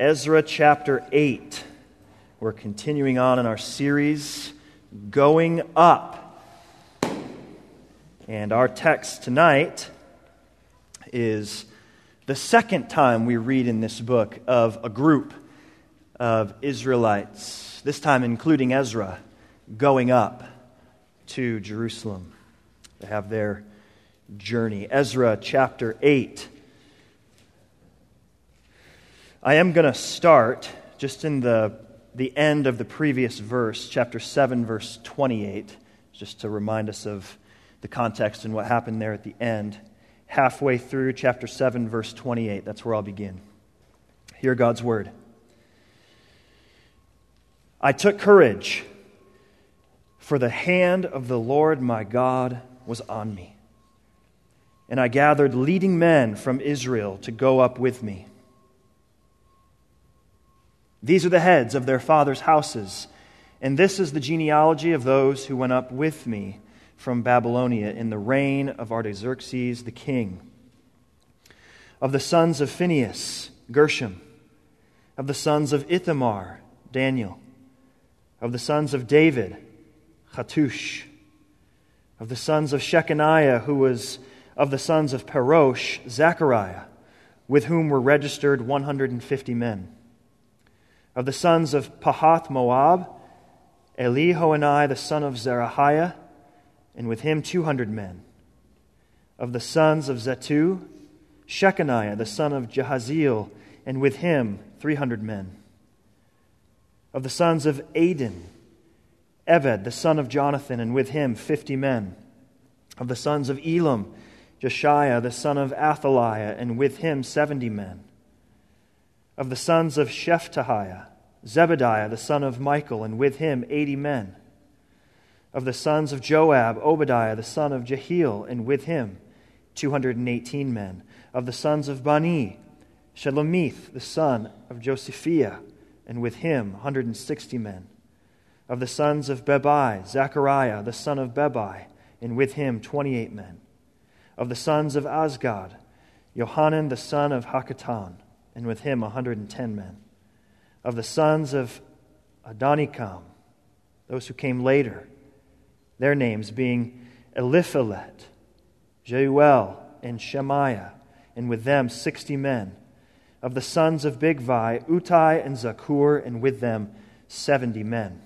Ezra chapter 8. We're continuing on in our series, Going Up. And our text tonight is the second time we read in this book of a group of Israelites, this time including Ezra, going up to Jerusalem. They have their journey. Ezra chapter 8. I am going to start just in the, the end of the previous verse, chapter 7, verse 28, just to remind us of the context and what happened there at the end. Halfway through chapter 7, verse 28, that's where I'll begin. Hear God's word. I took courage, for the hand of the Lord my God was on me. And I gathered leading men from Israel to go up with me. These are the heads of their fathers' houses, and this is the genealogy of those who went up with me from Babylonia in the reign of Artaxerxes the king. Of the sons of Phinehas, Gershom. Of the sons of Ithamar, Daniel. Of the sons of David, Hattush. Of the sons of Shechaniah, who was of the sons of Parosh, Zechariah, with whom were registered 150 men of the sons of Pahath Moab, Elihoenai the son of Zerahiah, and with him 200 men. Of the sons of Zattu, Shechaniah the son of Jahaziel, and with him 300 men. Of the sons of Adin, Ebed the son of Jonathan, and with him 50 men. Of the sons of Elam, Jeshaiah the son of Athaliah, and with him 70 men of the sons of Shephatiah, Zebediah the son of Michael, and with him eighty men. Of the sons of Joab, Obadiah the son of Jehiel, and with him 218 men. Of the sons of Bani, Shelomith the son of Josephiah, and with him 160 men. Of the sons of Bebai, Zechariah the son of Bebai, and with him 28 men. Of the sons of Azgad, Johanan the son of Hakkatan, and with him 110 men. Of the sons of Adonikam, those who came later, their names being Eliphelet, Jeuel, and Shemaiah, and with them 60 men. Of the sons of Bigvai, Uttai and Zakur, and with them 70 men.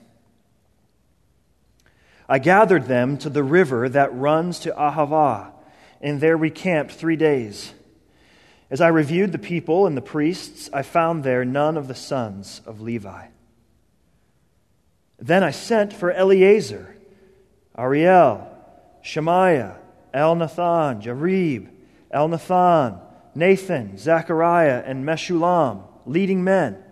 I gathered them to the river that runs to Ahava, and there we camped three days. As I reviewed the people and the priests, I found there none of the sons of Levi. Then I sent for Eleazar, Ariel, Shemaiah, Elnathan, Jarib, Elnathan, Nathan, Zechariah, and Meshullam, leading men,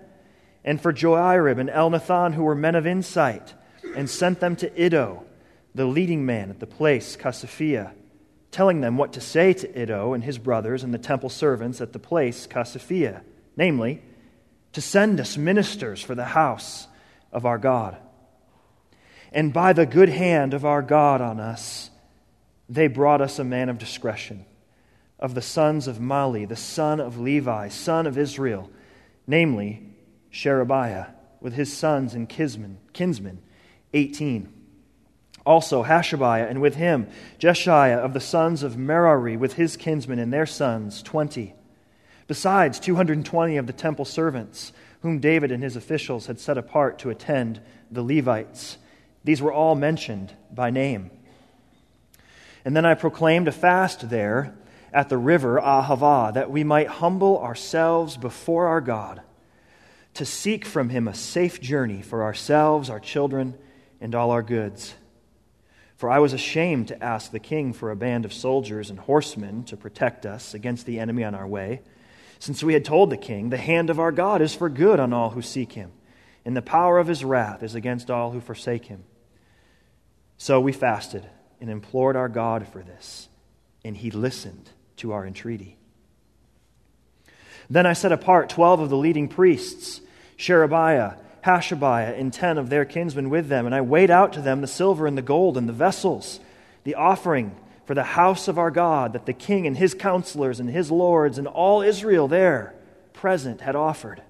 and for Joiarib and Elnathan, who were men of insight, and sent them to Iddo, the leading man at the place Casiphia telling them what to say to Iddo and his brothers and the temple servants at the place Casiphia, namely, to send us ministers for the house of our God. And by the good hand of our God on us, they brought us a man of discretion, of the sons of Mahli, the son of Levi, son of Israel, namely Sherebiah, with his sons and kinsmen, kinsmen 18. Also Hashabiah, and with him Jeshaiah of the sons of Merari, with his kinsmen and their sons, twenty. Besides 220 of the temple servants, whom David and his officials had set apart to attend the Levites. These were all mentioned by name. And then I proclaimed a fast there at the river Ahava, that we might humble ourselves before our God, to seek from him a safe journey for ourselves, our children, and all our goods. For I was ashamed to ask the king for a band of soldiers and horsemen to protect us against the enemy on our way, since we had told the king, The hand of our God is for good on all who seek him, and the power of his wrath is against all who forsake him. So we fasted and implored our God for this, and he listened to our entreaty. Then I set apart twelve of the leading priests Sherebiah, Hashabiah and ten of their kinsmen with them, and I weighed out to them the silver and the gold and the vessels, the offering for the house of our God that the king and his counselors and his lords and all Israel there present had offered.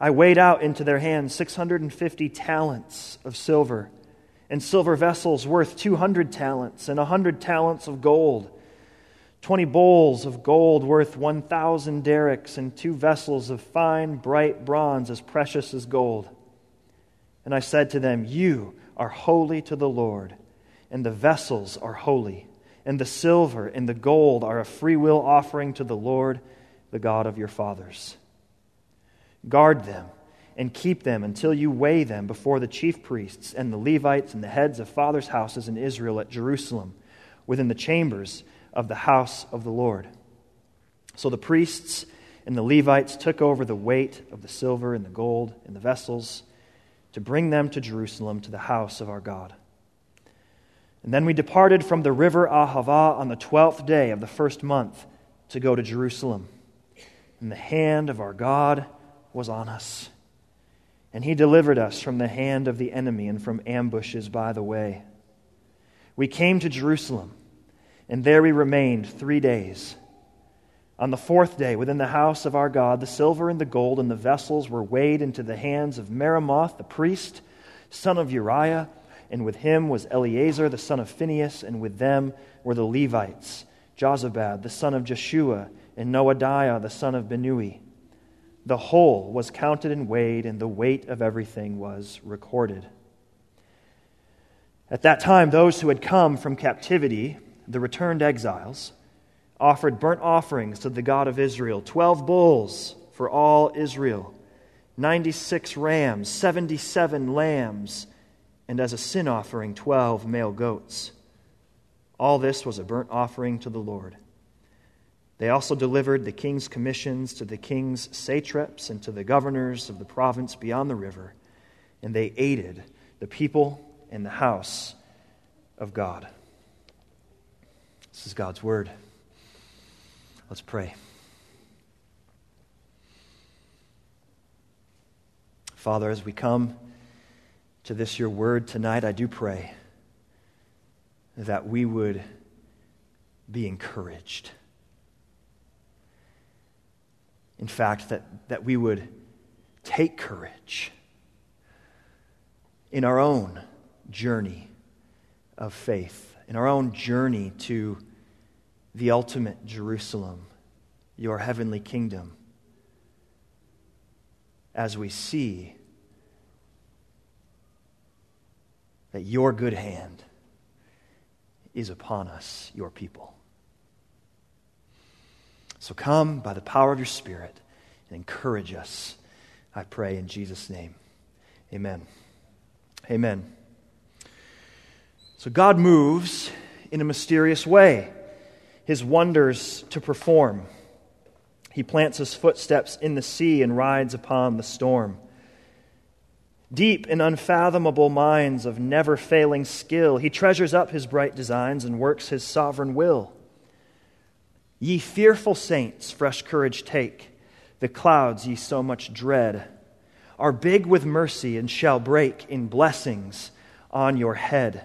I weighed out into their hands 650 talents of silver, and silver vessels worth 200 talents, and a 100 talents of gold, 20 bowls of gold worth 1,000 darics, and two vessels of fine, bright bronze as precious as gold. And I said to them, You are holy to the Lord, and the vessels are holy, and the silver and the gold are a freewill offering to the Lord, the God of your fathers. Guard them and keep them until you weigh them before the chief priests and the Levites and the heads of fathers' houses in Israel at Jerusalem, within the chambers of the house of the Lord. So the priests and the Levites took over the weight of the silver and the gold and the vessels to bring them to Jerusalem to the house of our God. And then we departed from the river Ahava on the twelfth day of the first month to go to Jerusalem. And the hand of our God was on us. And he delivered us from the hand of the enemy and from ambushes by the way. We came to Jerusalem, and there we remained three days. On the fourth day, within the house of our God, the silver and the gold and the vessels were weighed into the hands of Meremoth, the priest, son of Uriah, and with him was Eleazar, the son of Phinehas, and with them were the Levites, Jozabad, the son of Jeshua, and Noadiah, the son of Binnui. The whole was counted and weighed, and the weight of everything was recorded. At that time, those who had come from captivity, the returned exiles, offered burnt offerings to the God of Israel 12 bulls for all Israel, 96 rams, 77 lambs, and as a sin offering, 12 male goats. All this was a burnt offering to the Lord. They also delivered the king's commissions to the king's satraps and to the governors of the province beyond the river, and they aided the people in the house of God. This is God's word. Let's pray. Father, as we come to this, your word tonight, I do pray that we would be encouraged. In fact, that, that we would take courage in our own journey of faith, in our own journey to the ultimate Jerusalem, your heavenly kingdom, as we see that your good hand is upon us, your people. So come by the power of your Spirit and encourage us, I pray in Jesus' name. Amen. Amen. So God moves in a mysterious way his wonders to perform. He plants his footsteps in the sea and rides upon the storm. Deep in unfathomable minds of never failing skill, he treasures up his bright designs and works his sovereign will. Ye fearful saints, fresh courage take. The clouds ye so much dread are big with mercy and shall break in blessings on your head.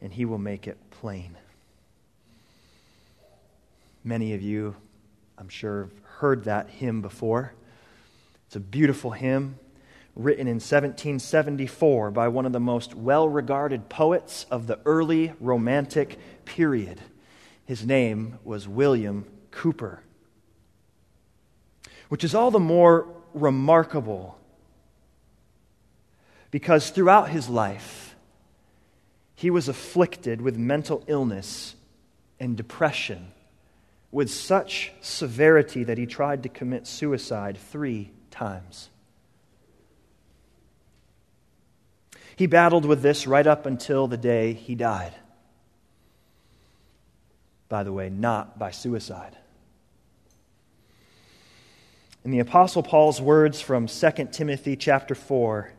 and he will make it plain. Many of you, I'm sure, have heard that hymn before. It's a beautiful hymn written in 1774 by one of the most well regarded poets of the early Romantic period. His name was William Cowper, which is all the more remarkable because throughout his life, he was afflicted with mental illness and depression with such severity that he tried to commit suicide three times. He battled with this right up until the day he died. By the way, not by suicide. In the Apostle Paul's words from 2 Timothy chapter 4,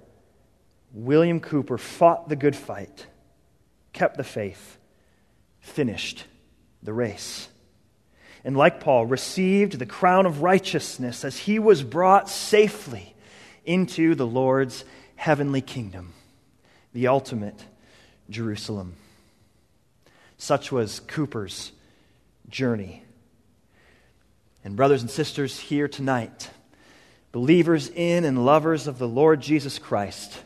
William Cowper fought the good fight, kept the faith, finished the race. And like Paul, received the crown of righteousness as he was brought safely into the Lord's heavenly kingdom, the ultimate Jerusalem. Such was Cowper's journey. And, brothers and sisters, here tonight, believers in and lovers of the Lord Jesus Christ,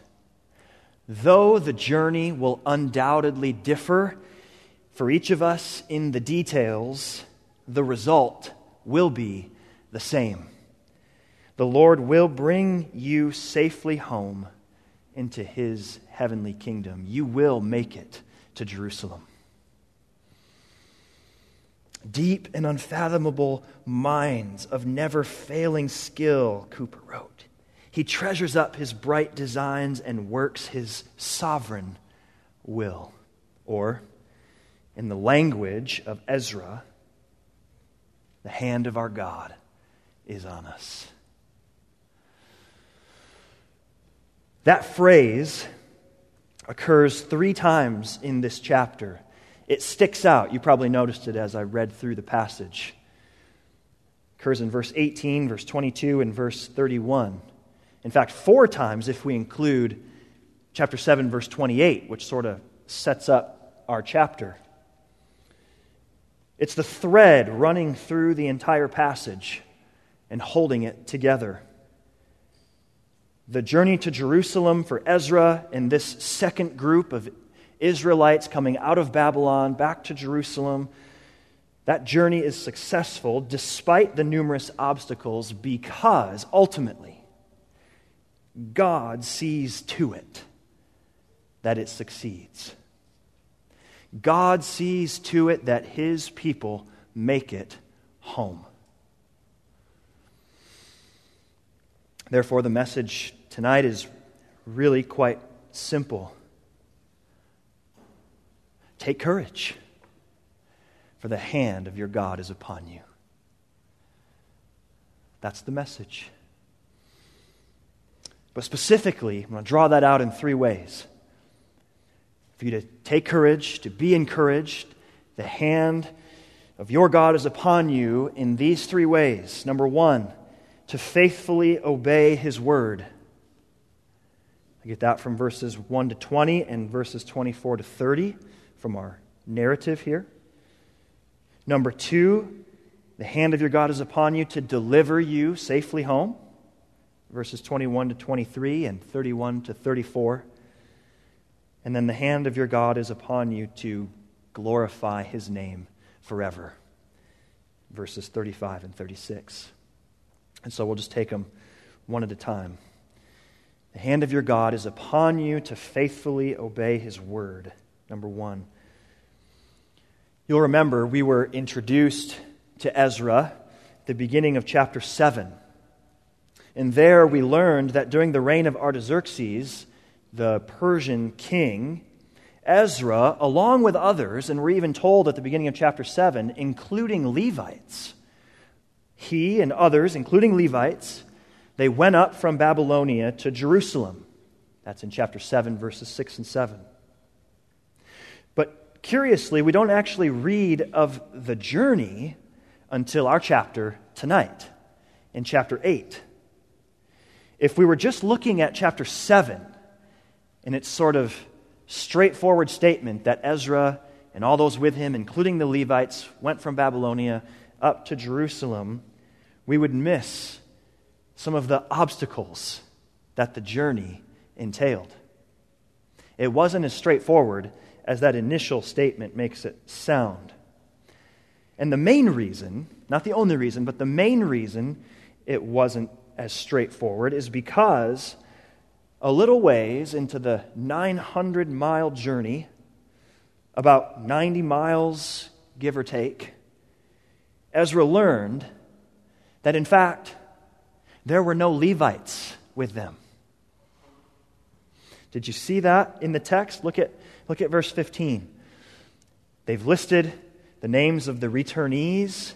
though the journey will undoubtedly differ for each of us in the details, the result will be the same. The Lord will bring you safely home into his heavenly kingdom. You will make it to Jerusalem. Deep and unfathomable minds of never failing skill, Cowper wrote. He treasures up his bright designs and works his sovereign will. Or, in the language of Ezra, the hand of our God is on us. That phrase occurs three times in this chapter it sticks out. You probably noticed it as I read through the passage. It occurs in verse 18, verse 22, and verse 31. In fact, four times if we include chapter 7, verse 28, which sort of sets up our chapter. It's the thread running through the entire passage and holding it together. The journey to Jerusalem for Ezra and this second group of Israelites coming out of Babylon back to Jerusalem. That journey is successful despite the numerous obstacles because ultimately God sees to it that it succeeds. God sees to it that his people make it home. Therefore, the message tonight is really quite simple. Take courage, for the hand of your God is upon you. That's the message. But specifically, I'm going to draw that out in three ways. For you to take courage, to be encouraged, the hand of your God is upon you in these three ways. Number one, to faithfully obey his word. I get that from verses 1 to 20 and verses 24 to 30 from our narrative here. Number two, the hand of your God is upon you to deliver you safely home. Verses 21 to 23 and 31 to 34. And then the hand of your God is upon you to glorify his name forever. Verses 35 and 36. And so we'll just take them one at a time. The hand of your God is upon you to faithfully obey his word. Number one. You'll remember we were introduced to Ezra at the beginning of chapter 7. And there we learned that during the reign of Artaxerxes, the Persian king, Ezra, along with others, and we're even told at the beginning of chapter 7, including Levites, he and others, including Levites, they went up from Babylonia to Jerusalem. That's in chapter 7, verses 6 and 7 But curiously, we don't actually read of the journey until our chapter tonight, in chapter 8. If we were just looking at chapter 7 and its sort of straightforward statement that Ezra and all those with him, including the Levites, went from Babylonia up to Jerusalem, we would miss some of the obstacles that the journey entailed. It wasn't as straightforward as that initial statement makes it sound. And the main reason, not the only reason, but the main reason it wasn't as straightforward is because a little ways into the 900 mile journey, about 90 miles, give or take, Ezra learned that in fact there were no Levites with them. Did you see that in the text? Look at Look at verse 15. They've listed the names of the returnees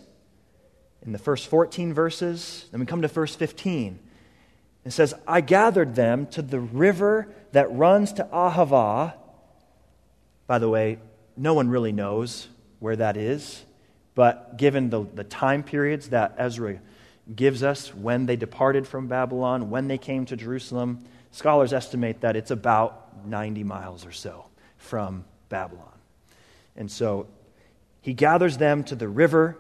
in the first 14 verses. Then we come to verse 15. It says, I gathered them to the river that runs to Ahava. By the way, no one really knows where that is, but given the, the time periods that Ezra gives us when they departed from Babylon, when they came to Jerusalem, scholars estimate that it's about 90 miles or so from Babylon. And so he gathers them to the river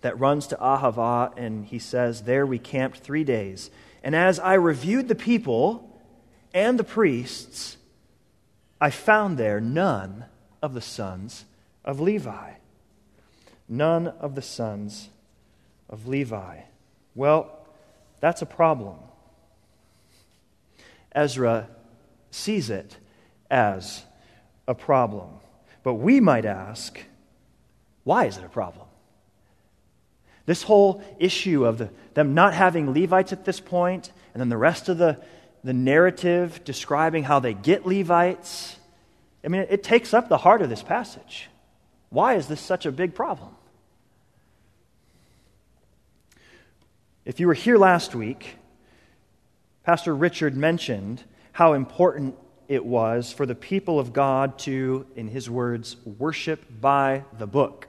that runs to Ahava, and he says, There we camped three days. And as I reviewed the people and the priests, I found there none of the sons of Levi. None of the sons of Levi. Well, that's a problem. Ezra sees it as a problem. But we might ask, why is it a problem? This whole issue of the, them not having Levites at this point, and then the rest of the, the narrative describing how they get Levites, I mean, it, it takes up the heart of this passage. Why is this such a big problem? If you were here last week, Pastor Richard mentioned how important it was for the people of God to, in his words, worship by the book.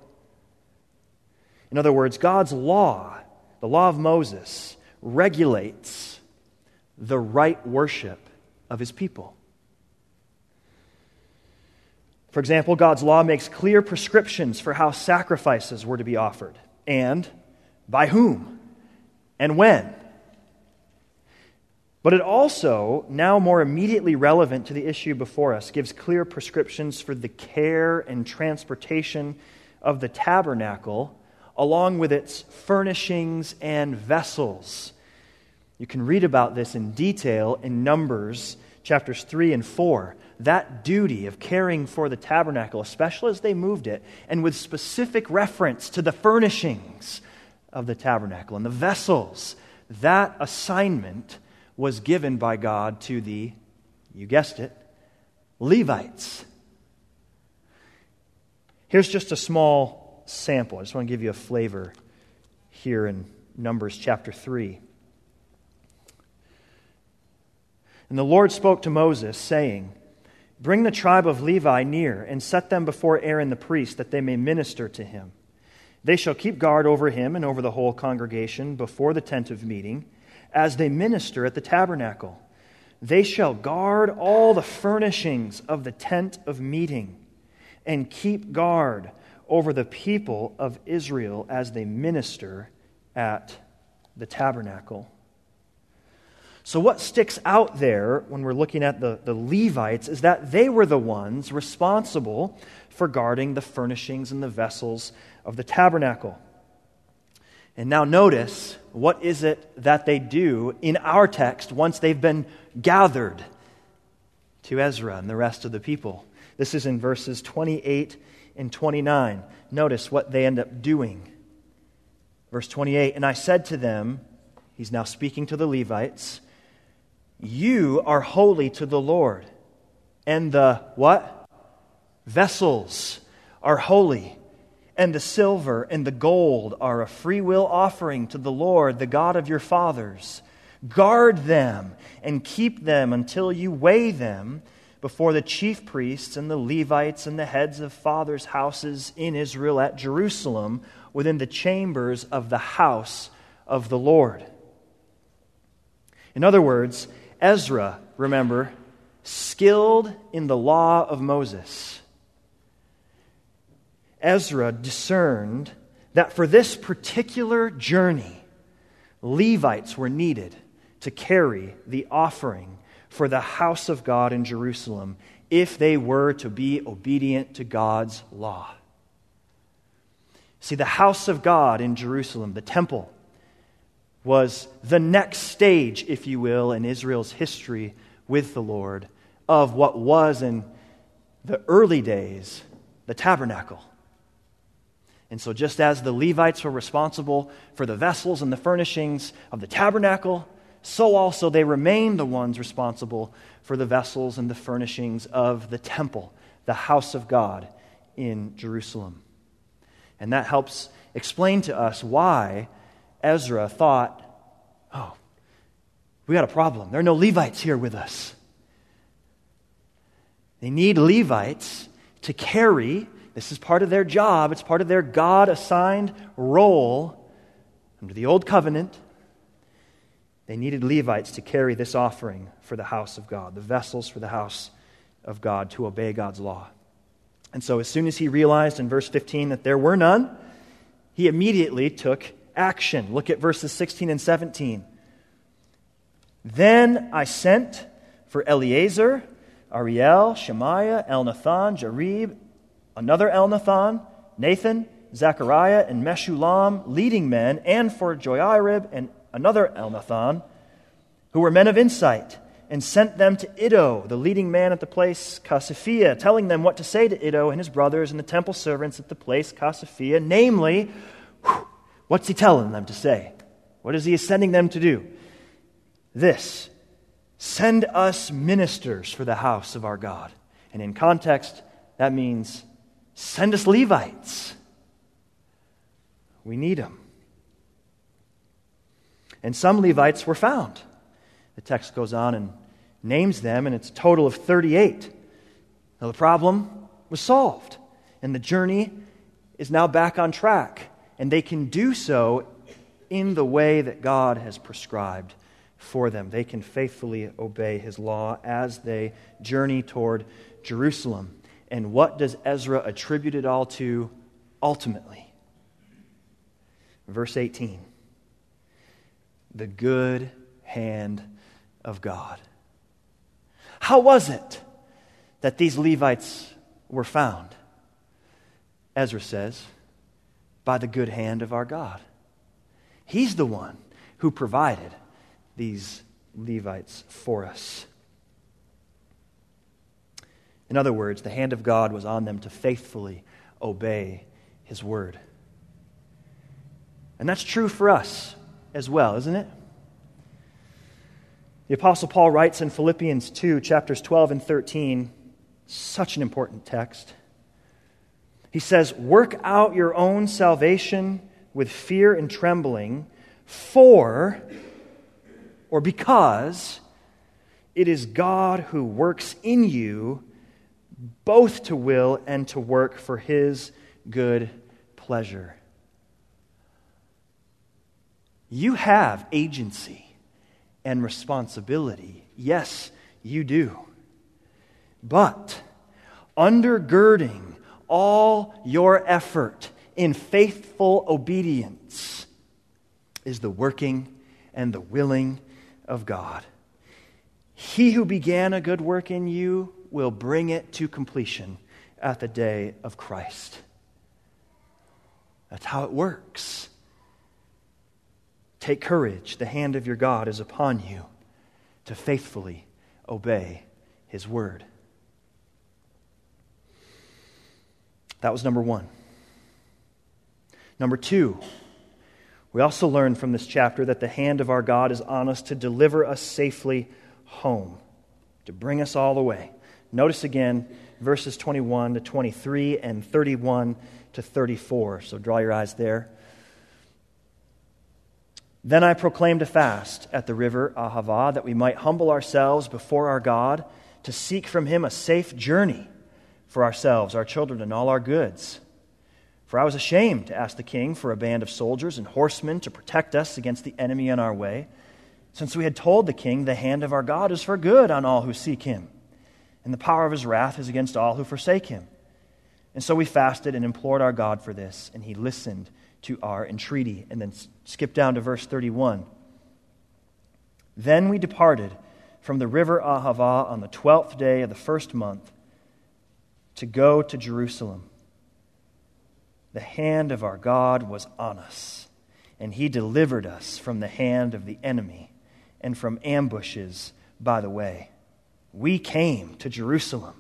In other words, God's law, the law of Moses, regulates the right worship of his people. For example, God's law makes clear prescriptions for how sacrifices were to be offered and by whom and when. But it also, now more immediately relevant to the issue before us, gives clear prescriptions for the care and transportation of the tabernacle along with its furnishings and vessels. You can read about this in detail in Numbers chapters 3 and 4. That duty of caring for the tabernacle, especially as they moved it, and with specific reference to the furnishings of the tabernacle and the vessels, that assignment was given by God to the, you guessed it, Levites. Here's just a small sample. I just want to give you a flavor here in Numbers chapter 3. And the Lord spoke to Moses, saying, Bring the tribe of Levi near, and set them before Aaron the priest, that they may minister to him. They shall keep guard over him and over the whole congregation before the tent of meeting, as they minister at the tabernacle. They shall guard all the furnishings of the tent of meeting, and keep guard over the people of Israel as they minister at the tabernacle. So, what sticks out there when we're looking at the, the Levites is that they were the ones responsible for guarding the furnishings and the vessels of the tabernacle. And now, notice what is it that they do in our text once they've been gathered to Ezra and the rest of the people. This is in verses 28 and 29. Notice what they end up doing. Verse 28 And I said to them, he's now speaking to the Levites, You are holy to the Lord. And the what? Vessels are holy. And the silver and the gold are a freewill offering to the Lord, the God of your fathers. Guard them and keep them until you weigh them before the chief priests and the Levites and the heads of fathers' houses in Israel at Jerusalem within the chambers of the house of the Lord. In other words, Ezra, remember, skilled in the law of Moses. Ezra discerned that for this particular journey, Levites were needed to carry the offering for the house of God in Jerusalem if they were to be obedient to God's law. See, the house of God in Jerusalem, the temple, was the next stage, if you will, in Israel's history with the Lord of what was in the early days the tabernacle. And so, just as the Levites were responsible for the vessels and the furnishings of the tabernacle, so also they remain the ones responsible for the vessels and the furnishings of the temple, the house of God in Jerusalem. And that helps explain to us why Ezra thought, oh, we got a problem. There are no Levites here with us. They need Levites to carry, this is part of their job, it's part of their God assigned role under the Old Covenant. They needed Levites to carry this offering for the house of God, the vessels for the house of God to obey God's law. And so, as soon as he realized in verse 15 that there were none, he immediately took action. Look at verses 16 and 17. Then I sent for Eleazar, Ariel, Shemaiah, Elnathan, Jarib, another Elnathan, Nathan, Zechariah, and Meshullam, leading men, and for Joiarib and another Elnathan, who were men of insight and sent them to Iddo, the leading man at the place Casiphia, telling them what to say to Iddo and his brothers and the temple servants at the place Casiphia, namely, what's he telling them to say? What is he sending them to do? This send us ministers for the house of our God. And in context, that means send us Levites. We need them. And some Levites were found. The text goes on and names them, and it's a total of 38. Now, the problem was solved, and the journey is now back on track. And they can do so in the way that God has prescribed for them. They can faithfully obey his law as they journey toward Jerusalem. And what does Ezra attribute it all to ultimately? Verse 18 the good hand of God. How was it that these Levites were found? Ezra says, by the good hand of our God. He's the one who provided these Levites for us. In other words, the hand of God was on them to faithfully obey His word. And that's true for us as well, isn't it? The Apostle Paul writes in Philippians 2, chapters 12 and 13, such an important text. He says, Work out your own salvation with fear and trembling, for, or because, it is God who works in you both to will and to work for his good pleasure. You have agency and responsibility. Yes, you do. But undergirding all your effort in faithful obedience is the working and the willing of God. He who began a good work in you will bring it to completion at the day of Christ. That's how it works. Take courage. The hand of your God is upon you to faithfully obey his word. That was number one. Number two, we also learn from this chapter that the hand of our God is on us to deliver us safely home, to bring us all the way. Notice again verses 21 to 23 and 31 to 34. So draw your eyes there. Then I proclaimed a fast at the river Ahava that we might humble ourselves before our God to seek from him a safe journey for ourselves, our children, and all our goods. For I was ashamed to ask the king for a band of soldiers and horsemen to protect us against the enemy on our way, since we had told the king, The hand of our God is for good on all who seek him, and the power of his wrath is against all who forsake him. And so we fasted and implored our God for this, and he listened to our entreaty. And then skip down to verse 31. Then we departed from the river Ahava on the twelfth day of the first month to go to Jerusalem. The hand of our God was on us, and he delivered us from the hand of the enemy and from ambushes by the way. We came to Jerusalem,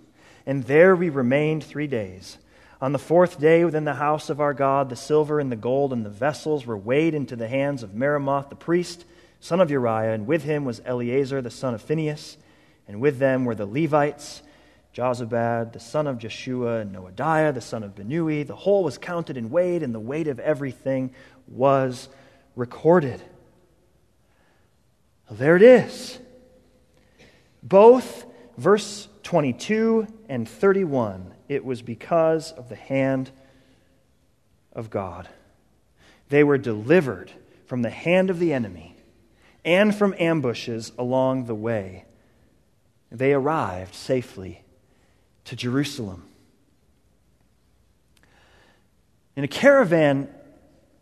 and there we remained three days. On the fourth day, within the house of our God, the silver and the gold and the vessels were weighed into the hands of Meremoth the priest, son of Uriah, and with him was Eleazar the son of Phinehas, and with them were the Levites Jozabad, the son of Jeshua, and Noadiah, the son of Binnui. The whole was counted and weighed, and the weight of everything was recorded. Well, there it is. Both verse 22 and 31, it was because of the hand of God. They were delivered from the hand of the enemy and from ambushes along the way. They arrived safely to Jerusalem. In a caravan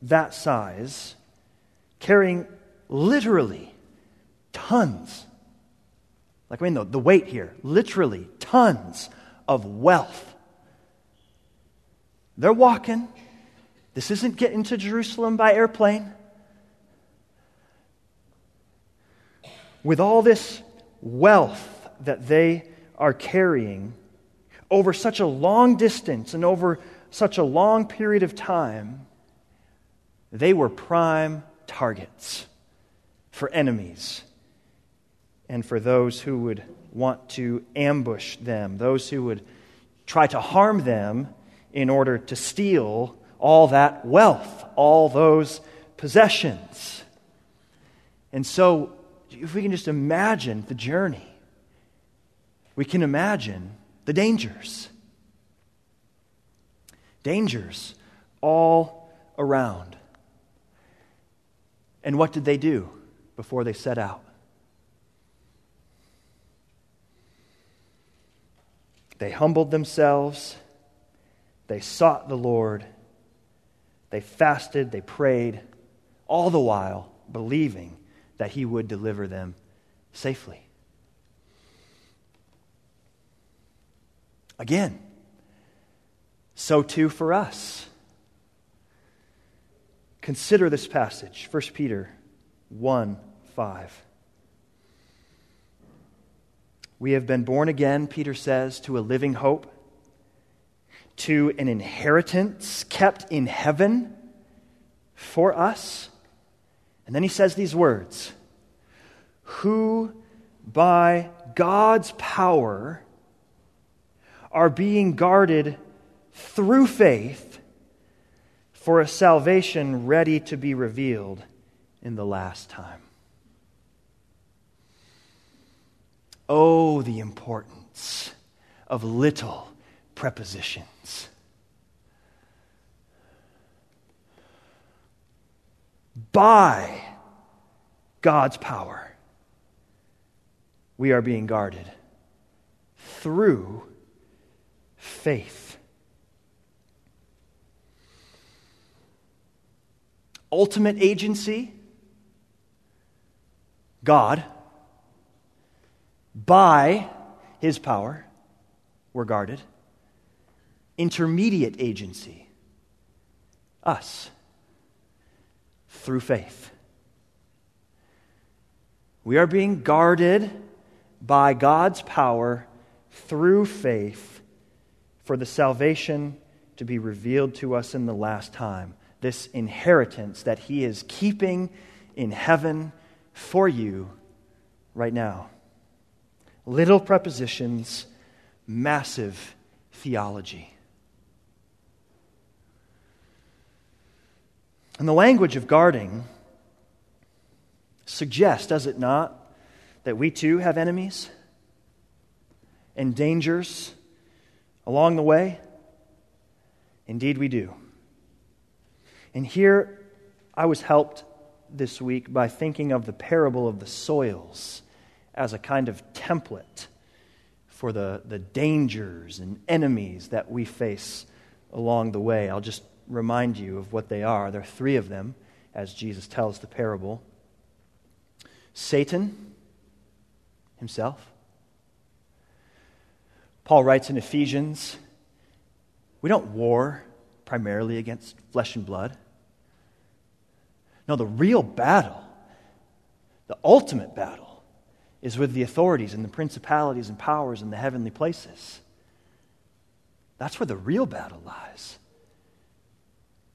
that size, carrying literally tons, like I mean, the, the weight here, literally tons of wealth. They're walking. This isn't getting to Jerusalem by airplane. With all this wealth that they are carrying, over such a long distance and over such a long period of time, they were prime targets for enemies and for those who would want to ambush them, those who would try to harm them in order to steal all that wealth, all those possessions. And so, if we can just imagine the journey, we can imagine the dangers. Dangers all around. And what did they do before they set out? They humbled themselves, they sought the Lord, they fasted, they prayed, all the while believing that He would deliver them safely. Again, so too for us. Consider this passage, 1 Peter 1 5. We have been born again, Peter says, to a living hope, to an inheritance kept in heaven for us. And then he says these words Who by God's power are being guarded through faith for a salvation ready to be revealed in the last time. Oh, the importance of little prepositions. By God's power, we are being guarded through faith. Ultimate agency, God, by his power, we're guarded. Intermediate agency, us, through faith. We are being guarded by God's power through faith for the salvation to be revealed to us in the last time. This inheritance that He is keeping in heaven for you right now. Little prepositions, massive theology. And the language of guarding suggests, does it not, that we too have enemies and dangers along the way? Indeed, we do. And here I was helped this week by thinking of the parable of the soils as a kind of template for the, the dangers and enemies that we face along the way. I'll just remind you of what they are. There are three of them, as Jesus tells the parable Satan himself, Paul writes in Ephesians we don't war primarily against flesh and blood. No, the real battle, the ultimate battle, is with the authorities and the principalities and powers in the heavenly places. That's where the real battle lies.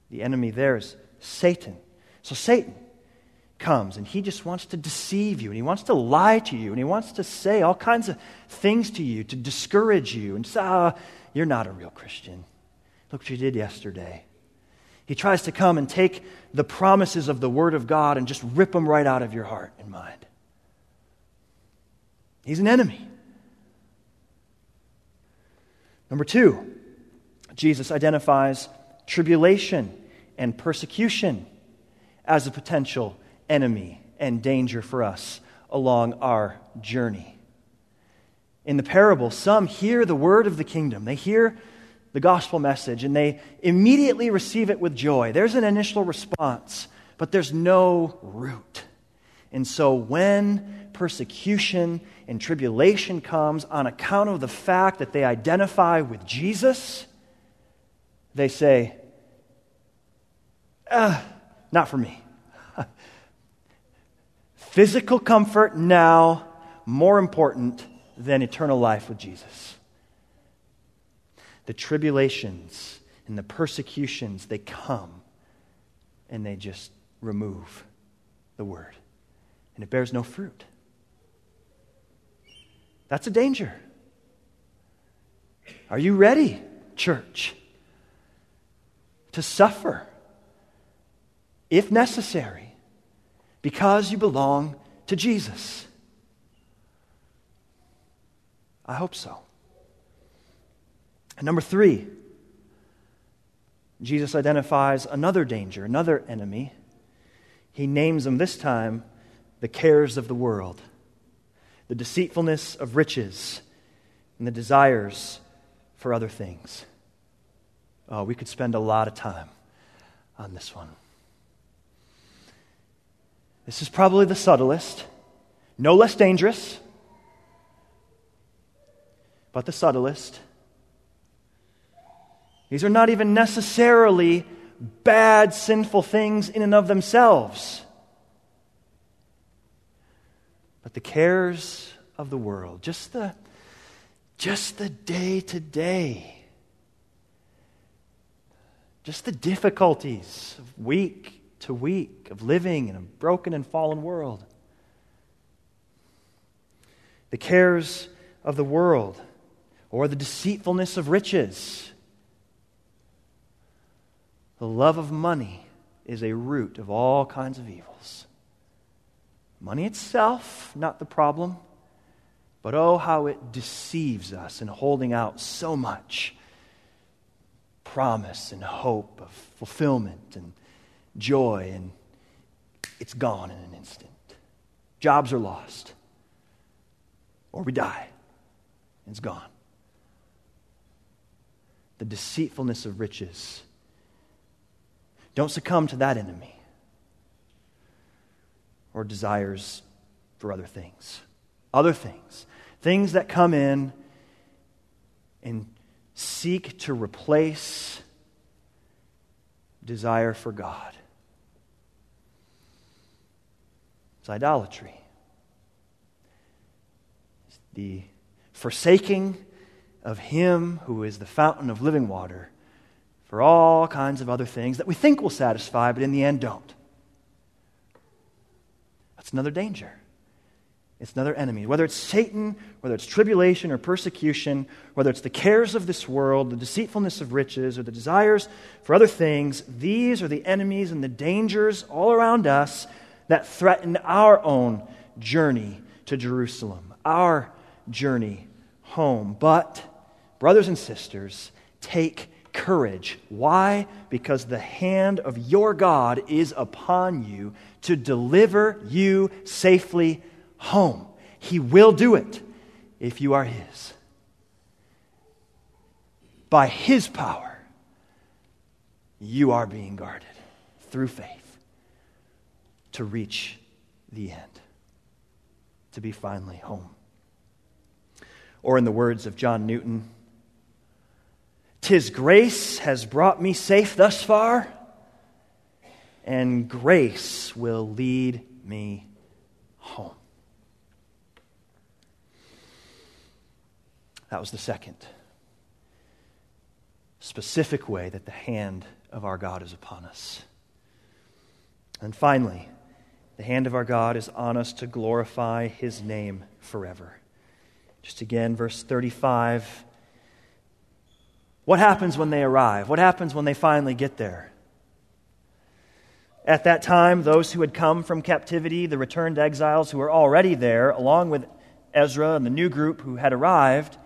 The enemy there is Satan. So, Satan comes and he just wants to deceive you and he wants to lie to you and he wants to say all kinds of things to you to discourage you and say, ah, you're not a real Christian. Look what you did yesterday. He tries to come and take the promises of the Word of God and just rip them right out of your heart and mind. He's an enemy. Number two, Jesus identifies tribulation and persecution as a potential enemy and danger for us along our journey. In the parable, some hear the word of the kingdom. They hear the gospel message and they immediately receive it with joy. There's an initial response, but there's no root. And so when persecution and tribulation comes on account of the fact that they identify with Jesus, they say, ah, not for me. Physical comfort now more important than eternal life with Jesus. The tribulations and the persecutions, they come and they just remove the word. And it bears no fruit. That's a danger. Are you ready, church, to suffer, if necessary? because you belong to Jesus? I hope so. And number three, Jesus identifies another danger, another enemy. He names them this time the cares of the world, the deceitfulness of riches, and the desires for other things. Oh, we could spend a lot of time on this one. This is probably the subtlest, no less dangerous, but the subtlest. These are not even necessarily bad, sinful things in and of themselves, but the cares of the world, just the just the day to day, just the difficulties of week to week of living in a broken and fallen world. The cares of the world or the deceitfulness of riches. The love of money is a root of all kinds of evils. Money itself, not the problem, but oh, how it deceives us in holding out so much promise and hope of fulfillment and joy, and it's gone in an instant. Jobs are lost, or we die, and it's gone. The deceitfulness of riches. Don't succumb to that enemy or desires for other things. Other things. Things that come in and seek to replace desire for God. It's idolatry. It's the forsaking of Him who is the fountain of living water for all kinds of other things that we think will satisfy, but in the end don't. That's another danger. It's another enemy. Whether it's Satan, whether it's tribulation or persecution, whether it's the cares of this world, the deceitfulness of riches, or the desires for other things, these are the enemies and the dangers all around us that threaten our own journey to Jerusalem, our journey home. But, brothers and sisters, take courage. Why? Because the hand of your God is upon you to deliver you safely home. He will do it if you are His. By His power, you are being guarded through faith to reach the end, to be finally home. Or, in the words of John Newton, Tis grace has brought me safe thus far, and grace will lead me home. That was the second specific way that the hand of our God is upon us. And finally, the hand of our God is on us to glorify his name forever. Just again, verse 35. What happens when they arrive? What happens when they finally get there? At that time, those who had come from captivity, the returned exiles who were already there, along with Ezra and the new group who had arrived,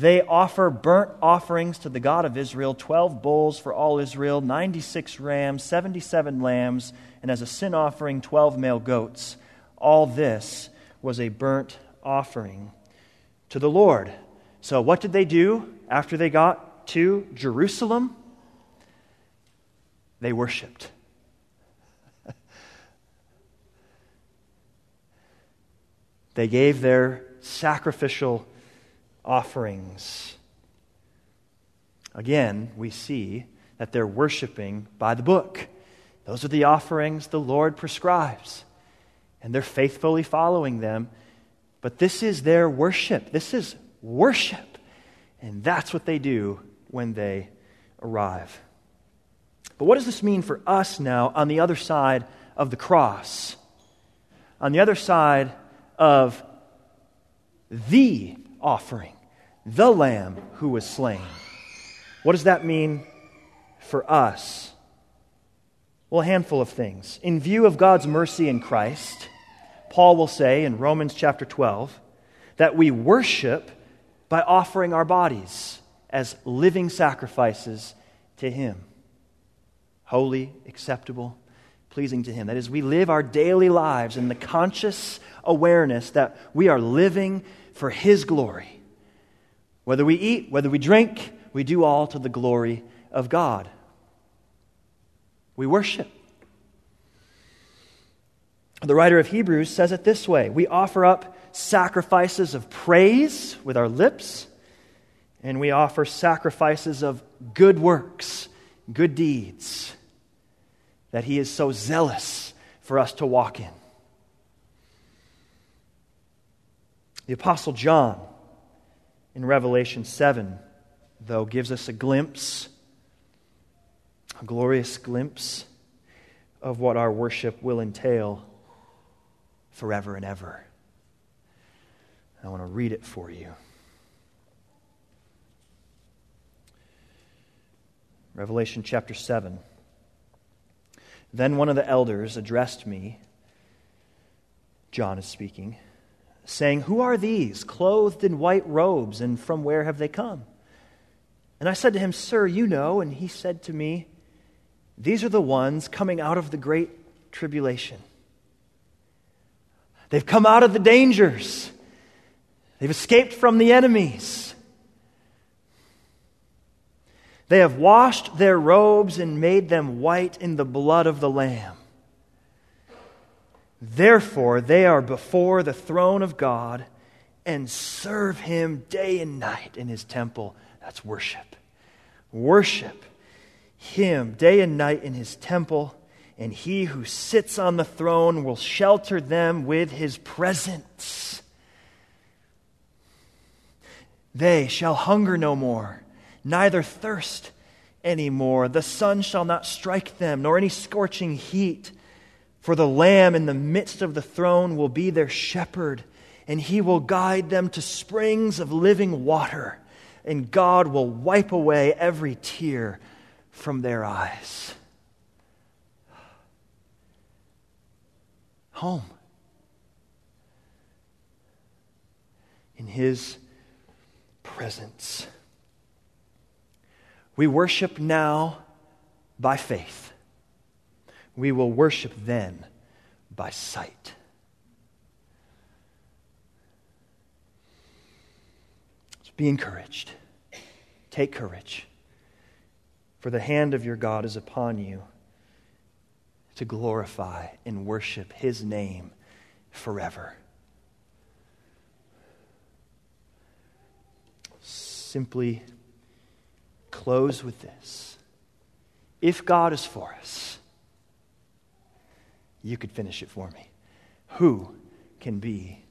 they offer burnt offerings to the God of Israel 12 bulls for all Israel, 96 rams, 77 lambs, and as a sin offering, 12 male goats. All this was a burnt offering to the Lord. So, what did they do after they got to Jerusalem? They worshiped. they gave their sacrificial offerings. Again, we see that they're worshiping by the book. Those are the offerings the Lord prescribes, and they're faithfully following them but this is their worship. This is worship. And that's what they do when they arrive. But what does this mean for us now on the other side of the cross? On the other side of the offering, the Lamb who was slain. What does that mean for us? Well, a handful of things. In view of God's mercy in Christ, Paul will say in Romans chapter 12 that we worship by offering our bodies as living sacrifices to Him. Holy, acceptable, pleasing to Him. That is, we live our daily lives in the conscious awareness that we are living for His glory. Whether we eat, whether we drink, we do all to the glory of God. We worship. The writer of Hebrews says it this way We offer up sacrifices of praise with our lips, and we offer sacrifices of good works, good deeds that He is so zealous for us to walk in. The Apostle John in Revelation 7, though, gives us a glimpse, a glorious glimpse of what our worship will entail forever and ever. I want to read it for you. Revelation chapter 7. Then one of the elders addressed me, John is speaking, saying, Who are these, clothed in white robes, and from where have they come? And I said to him, Sir, you know. And he said to me, These are the ones coming out of the great tribulation. They've come out of the dangers. They've escaped from the enemies. They have washed their robes and made them white in the blood of the Lamb. Therefore, they are before the throne of God and serve him day and night in his temple. That's worship. Worship him day and night in his temple and he who sits on the throne will shelter them with his presence. They shall hunger no more, neither thirst any more. The sun shall not strike them, nor any scorching heat. For the Lamb in the midst of the throne will be their shepherd, and he will guide them to springs of living water, and God will wipe away every tear from their eyes. home. In His presence. We worship now by faith. We will worship then by sight. So be encouraged. Take courage, for the hand of your God is upon you to glorify and worship his name forever. Simply close with this. If God is for us, you could finish it for me. Who can be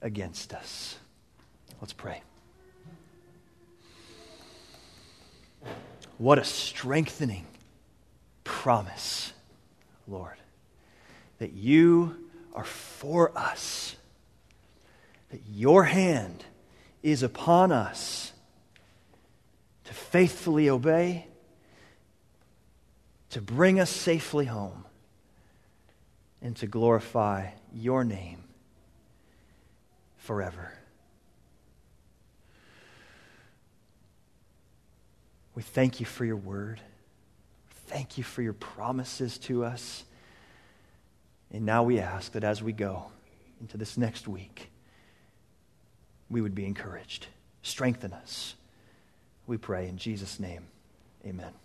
against us? Let's pray. What a strengthening promise Lord. that you are for us, that your hand is upon us to faithfully obey, to bring us safely home, and to glorify your name forever. We thank you for your word. Thank you for your promises to us. And now we ask that as we go into this next week, we would be encouraged. Strengthen us. We pray in Jesus' name. Amen.